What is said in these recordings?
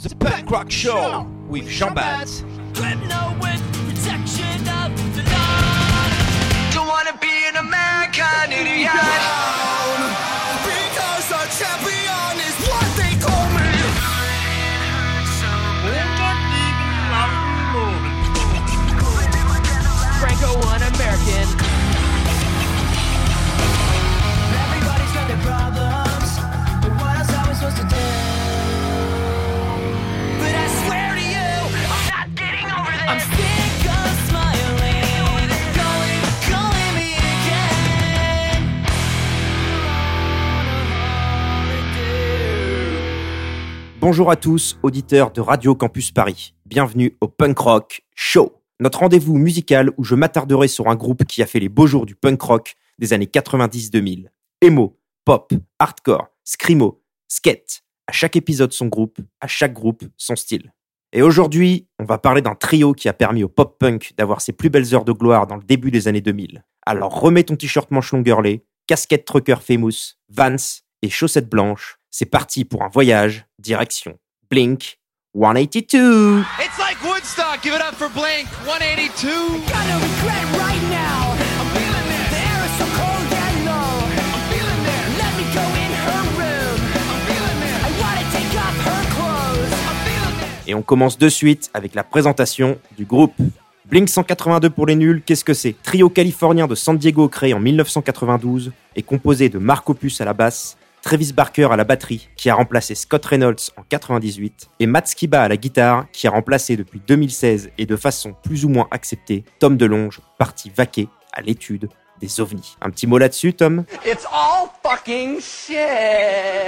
The Punk Rock Show with Jean Bonjour à tous, auditeurs de Radio Campus Paris. Bienvenue au Punk Rock Show. Notre rendez-vous musical où je m'attarderai sur un groupe qui a fait les beaux jours du punk rock des années 90-2000. Emo, pop, hardcore, screamo, skate. À chaque épisode son groupe, à chaque groupe son style. Et aujourd'hui, on va parler d'un trio qui a permis au pop punk d'avoir ses plus belles heures de gloire dans le début des années 2000. Alors remets ton t-shirt manche longueurlé, casquette trucker famous, Vans et chaussettes blanches. C'est parti pour un voyage direction Blink 182. It's like Woodstock. Give it up for Blink 182. Gotta regret right now. I'm feeling it. The air is so cold and low. I'm feeling it. Let me go in her room. I'm feeling it. I wanna take off her clothes. I'm feeling it. Et on commence de suite avec la présentation du groupe. Blink 182 pour les nuls, qu'est-ce que c'est? Trio californien de San Diego créé en 1992 et composé de Mark Opus à la basse, Travis Barker à la batterie qui a remplacé Scott Reynolds en 98 et Matt Skiba à la guitare qui a remplacé depuis 2016 et de façon plus ou moins acceptée Tom DeLonge parti vaquer à l'étude des ovnis. Un petit mot là-dessus Tom? It's all fucking shit.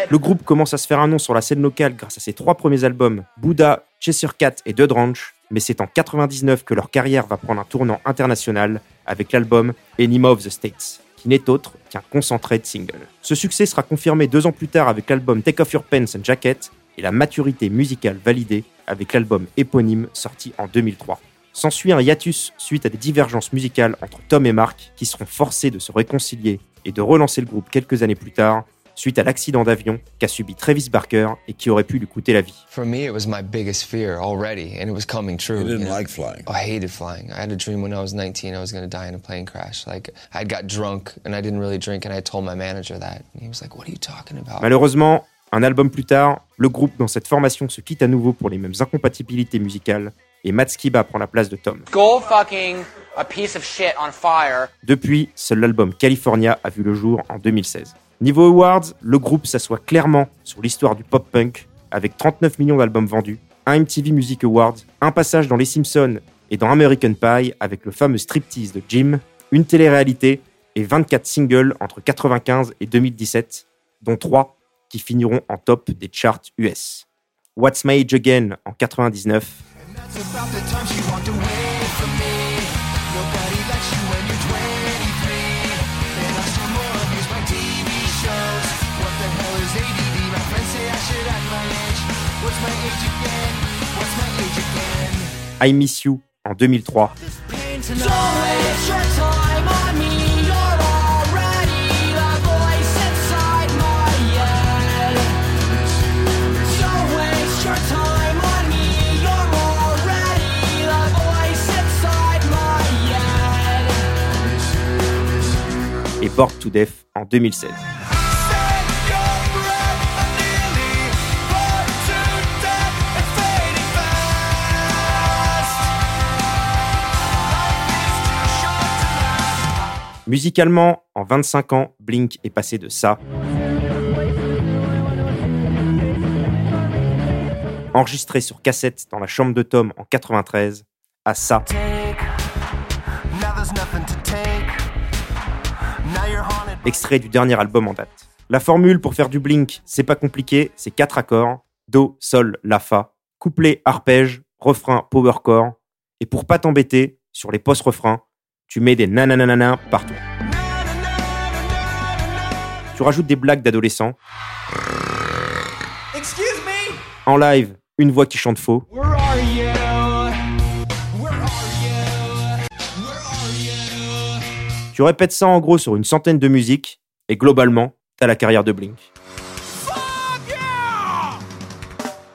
Le groupe commence à se faire un nom sur la scène locale grâce à ses trois premiers albums, Buddha, Cheshire Cat et Dead Ranch, mais c'est en 99 que leur carrière va prendre un tournant international avec l'album Enema of the States, qui n'est autre qu'un concentré de singles. Ce succès sera confirmé deux ans plus tard avec l'album Take Off Your Pants and Jacket et la maturité musicale validée avec l'album éponyme sorti en 2003. S'ensuit un hiatus suite à des divergences musicales entre Tom et Mark qui seront forcés de se réconcilier et de relancer le groupe quelques années plus tard suite à l'accident d'avion qu'a subi Travis Barker et qui aurait pu lui coûter la vie. For me, it was my biggest fear already, and it was coming true. You didn't know? like flying. Oh, I hated flying. I had a dream when I was 19 I was going to die in a plane crash. Like, I got drunk, and I didn't really drink, and I told my manager that. And he was like, What are you talking about? Malheureusement, un album plus tard, le groupe dans cette formation se quitte à nouveau pour les mêmes incompatibilités musicales et Matt Skiba prend la place de Tom. Go fucking a piece of shit on fire. Depuis, seul l'album California a vu le jour en 2016. Niveau awards, le groupe s'assoit clairement sur l'histoire du pop-punk avec 39 millions d'albums vendus, un MTV Music Awards, un passage dans Les Simpsons et dans American Pie avec le fameux striptease de Jim, une télé-réalité et 24 singles entre 95 et 2017, dont 3 qui finiront en top des charts US. What's My Age Again en 99, the voice inside my head. et Bored to Death en 2016. Musicalement, en 25 ans, Blink est passé de ça. Enregistré sur cassette dans la chambre de Tom en 93, à ça. Extrait du dernier album en date. La formule pour faire du Blink, c'est pas compliqué, c'est quatre accords Do, Sol, La, Fa, couplet, arpège, refrain, power chord, et pour pas t'embêter, sur les post-refrains, tu mets des nananana partout. Tu rajoutes des blagues d'adolescents. Excuse me? En live, une voix qui chante faux. Tu répètes ça en gros sur une centaine de musiques, et globalement, t'as la carrière de Blink.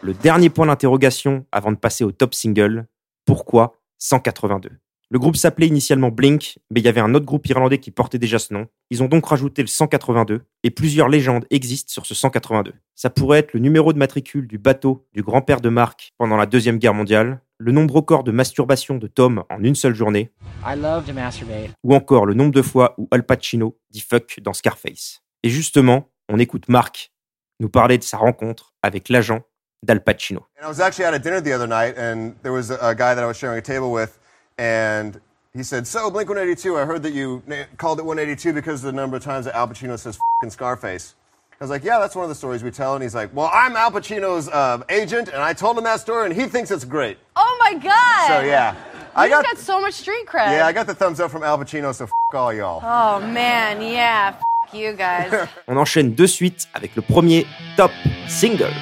Le dernier point d'interrogation avant de passer au top single, pourquoi 182 Le groupe s'appelait initialement Blink, mais il y avait un autre groupe irlandais qui portait déjà ce nom. Ils ont donc rajouté le 182, et plusieurs légendes existent sur ce 182. Ça pourrait être le numéro de matricule du bateau du grand-père de Mark pendant la Deuxième Guerre mondiale, le nombre record de masturbation de Tom en une seule journée, I love to masturbate. ou encore le nombre de fois où Al Pacino dit fuck dans Scarface. Et justement, on écoute Mark nous parler de sa rencontre avec l'agent d'Al Pacino. And I was actually at a dinner the other night, and there was a, a guy that I was sharing a table with, and he said, "So Blink 182, I heard that you na- called it 182 because of the number of times that Al Pacino says "fing Scarface." I was like, "Yeah, that's one of the stories we tell." And he's like, "Well, I'm Al Pacino's uh, agent, and I told him that story, and he thinks it's great." Oh my god! So yeah, I you got, got so much street cred. yeah, I got the thumbs up from Al Pacino. So f- all y'all. Oh man, yeah. F- you guys. On enchaîne de suite avec le premier top single.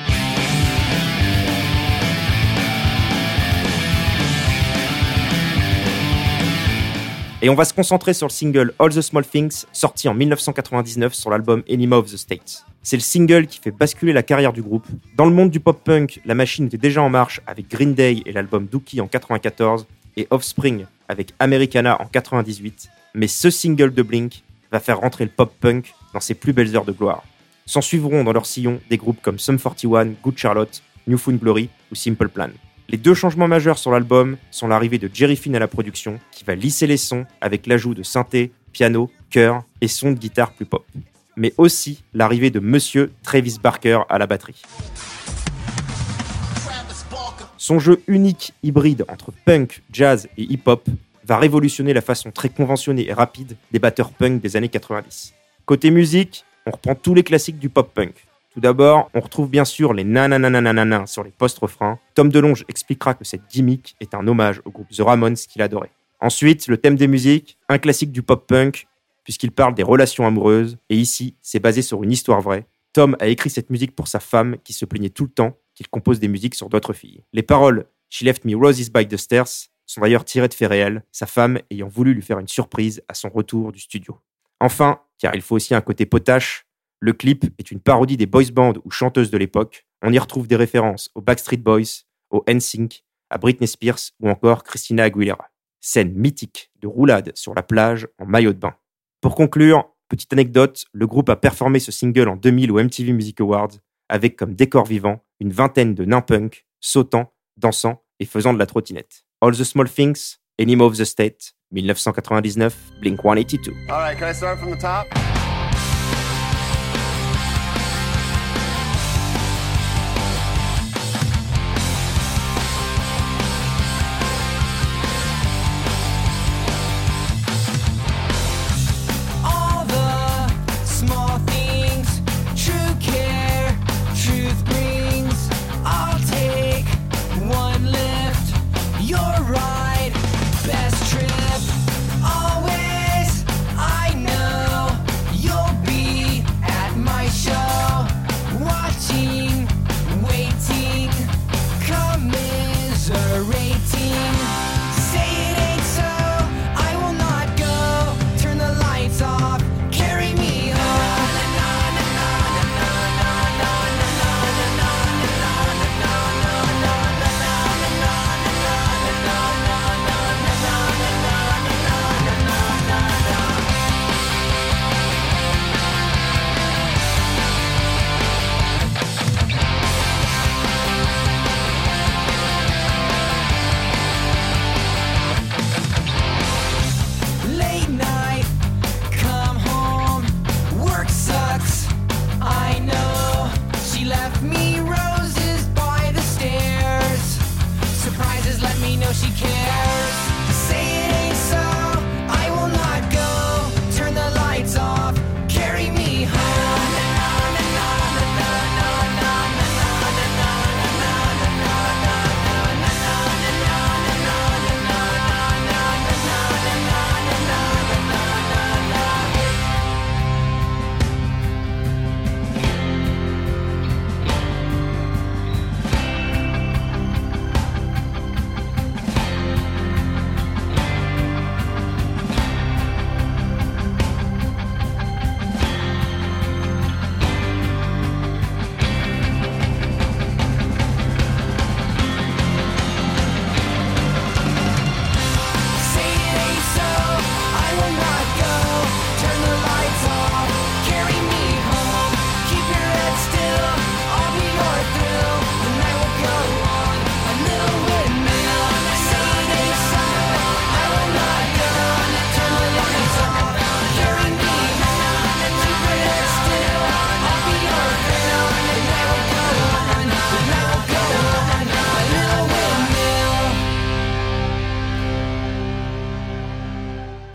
Et on va se concentrer sur le single All the Small Things, sorti en 1999 sur l'album Enema of the State. C'est le single qui fait basculer la carrière du groupe. Dans le monde du pop-punk, la machine était déjà en marche avec Green Day et l'album Dookie en 94 et Offspring avec Americana en 98. Mais ce single de Blink va faire rentrer le pop-punk dans ses plus belles heures de gloire. S'en suivront dans leur sillon des groupes comme Sum 41, Good Charlotte, New Found Glory ou Simple Plan. Les deux changements majeurs sur l'album sont l'arrivée de Jerry Finn à la production, qui va lisser les sons avec l'ajout de synthé, piano, chœur et sons de guitare plus pop. Mais aussi l'arrivée de Monsieur Travis Barker à la batterie. Son jeu unique hybride entre punk, jazz et hip-hop va révolutionner la façon très conventionnée et rapide des batteurs punk des années 90. Côté musique, on reprend tous les classiques du pop-punk. Tout d'abord, on retrouve bien sûr les nananananananas sur les post-refrains. Tom DeLonge expliquera que cette gimmick est un hommage au groupe The Ramones qu'il adorait. Ensuite, le thème des musiques, un classique du pop-punk, puisqu'il parle des relations amoureuses, et ici, c'est basé sur une histoire vraie. Tom a écrit cette musique pour sa femme qui se plaignait tout le temps qu'il compose des musiques sur d'autres filles. Les paroles She left me roses by the stairs sont d'ailleurs tirées de faits réels, sa femme ayant voulu lui faire une surprise à son retour du studio. Enfin, car il faut aussi un côté potache, le clip est une parodie des boys bands ou chanteuses de l'époque. On y retrouve des références aux Backstreet Boys, aux NSYNC, à Britney Spears ou encore Christina Aguilera. Scène mythique de roulade sur la plage en maillot de bain. Pour conclure, petite anecdote, le groupe a performé ce single en 2000 au MTV Music Awards avec comme décor vivant une vingtaine de nains punk sautant, dansant et faisant de la trottinette. All the Small Things, Enema of the State, 1999, Blink 182. All right, can I start from the top?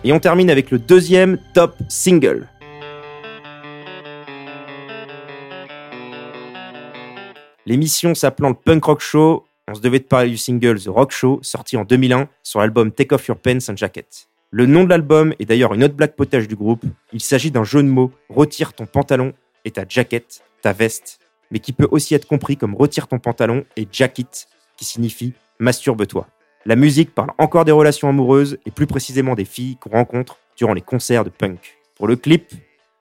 Et on termine avec le deuxième top single. L'émission s'appelant le Punk Rock Show, on se devait de parler du single The Rock Show, sorti en 2001 sur l'album Take Off Your Pants and Jacket. Le nom de l'album est d'ailleurs une autre blague potage du groupe. Il s'agit d'un jeu de mots retire ton pantalon et ta jacket, ta veste, mais qui peut aussi être compris comme retire ton pantalon et jacket, qui signifie masturbe-toi. La musique parle encore des relations amoureuses et plus précisément des filles qu'on rencontre durant les concerts de punk. Pour le clip,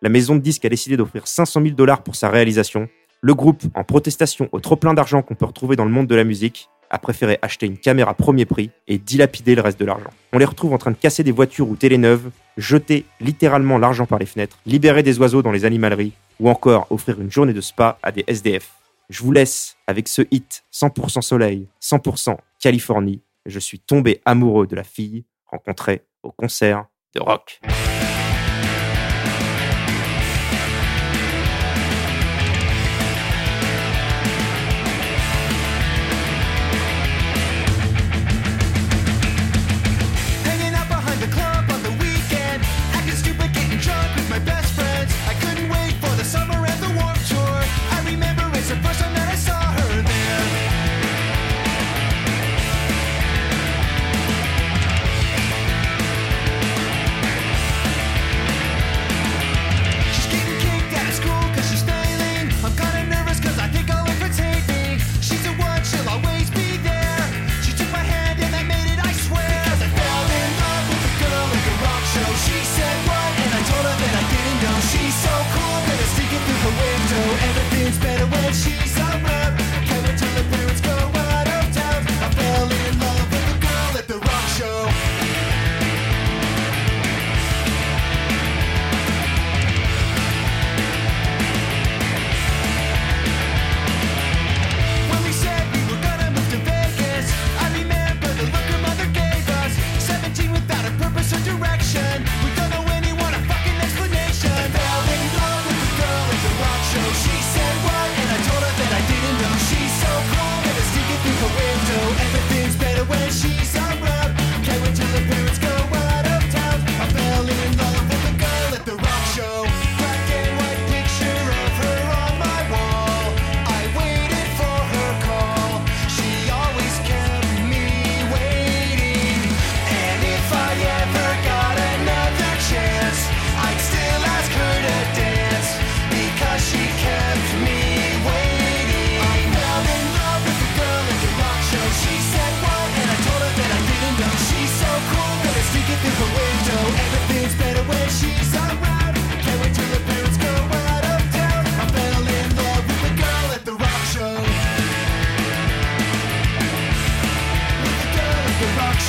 la maison de disques a décidé d'offrir 500 000 dollars pour sa réalisation. Le groupe, en protestation au trop plein d'argent qu'on peut retrouver dans le monde de la musique, a préféré acheter une caméra premier prix et dilapider le reste de l'argent. On les retrouve en train de casser des voitures ou télé neuves, jeter littéralement l'argent par les fenêtres, libérer des oiseaux dans les animaleries ou encore offrir une journée de spa à des SDF. Je vous laisse avec ce hit 100% soleil, 100% Californie. Je suis tombé amoureux de la fille rencontrée au concert de rock.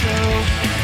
Show.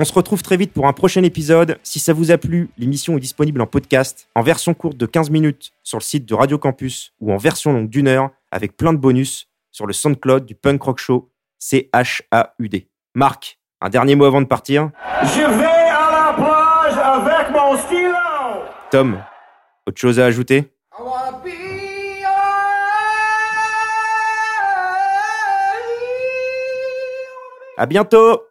On se retrouve très vite pour un prochain épisode. Si ça vous a plu, l'émission est disponible en podcast, en version courte de 15 minutes sur le site de Radio Campus ou en version longue d'une heure avec plein de bonus sur le SoundCloud du Punk Rock Show, C-H-A-U-D. Marc, un dernier mot avant de partir Je vais à la plage avec mon stylo. Tom, autre chose à ajouter? À bientôt